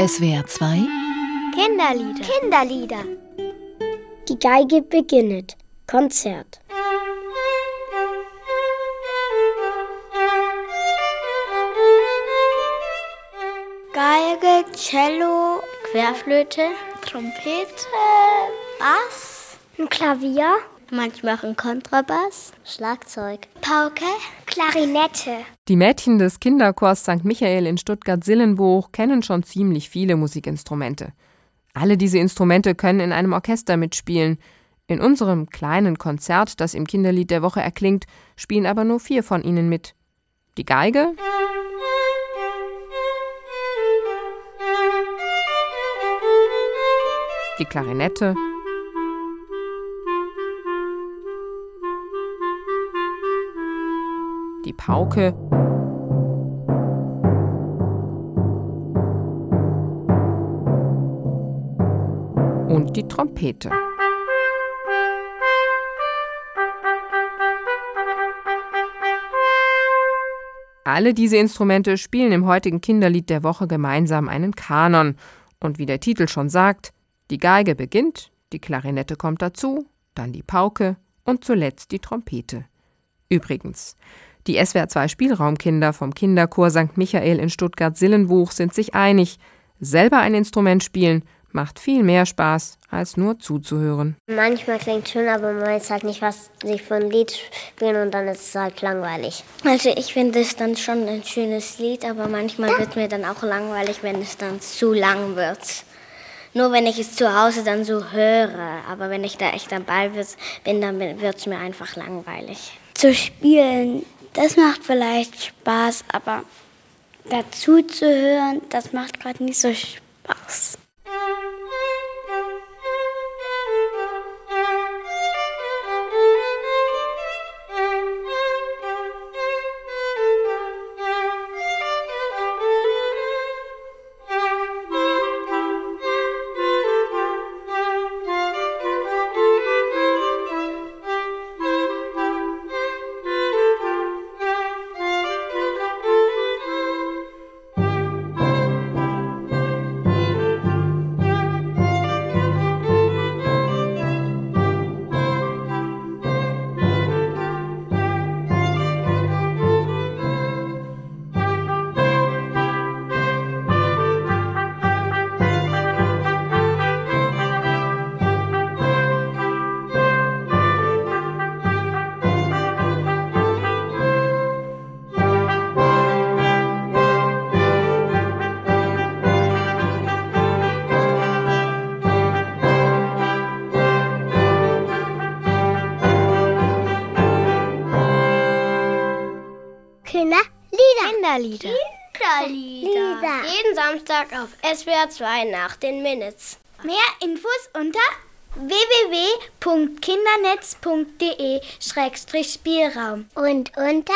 SWR 2 Kinderlieder. Kinderlieder. Die Geige beginnet. Konzert. Geige, Cello, Querflöte, Trompete, Bass, Ein Klavier. manchmal auch ein Kontrabass, Schlagzeug, Pauke, Klarinette. Die Mädchen des Kinderchors St. Michael in Stuttgart-Sillenbuch kennen schon ziemlich viele Musikinstrumente. Alle diese Instrumente können in einem Orchester mitspielen. In unserem kleinen Konzert, das im Kinderlied der Woche erklingt, spielen aber nur vier von ihnen mit. Die Geige, die Klarinette, die Pauke und die Trompete. Alle diese Instrumente spielen im heutigen Kinderlied der Woche gemeinsam einen Kanon. Und wie der Titel schon sagt, die Geige beginnt, die Klarinette kommt dazu, dann die Pauke und zuletzt die Trompete. Übrigens, die SWR2 Spielraumkinder vom Kinderchor St. Michael in Stuttgart-Sillenbuch sind sich einig, selber ein Instrument spielen macht viel mehr Spaß, als nur zuzuhören. Manchmal klingt schön, aber man weiß halt nicht, was sie für ein Lied spielen und dann ist es halt langweilig. Also ich finde es dann schon ein schönes Lied, aber manchmal wird mir dann auch langweilig, wenn es dann zu lang wird. Nur wenn ich es zu Hause dann so höre, aber wenn ich da echt dabei bin, dann wird es mir einfach langweilig. Zu spielen, das macht vielleicht Spaß, aber dazu zu hören, das macht gerade nicht so Spaß. Kinderlieder. Kinderlieder. Jeden Samstag auf SWR 2 nach den Minutes. Mehr Infos unter www.kindernetz.de-spielraum Und unter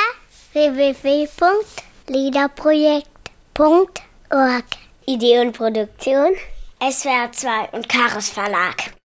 www.liederprojekt.org. Idee und Produktion SWR 2 und Chaos Verlag.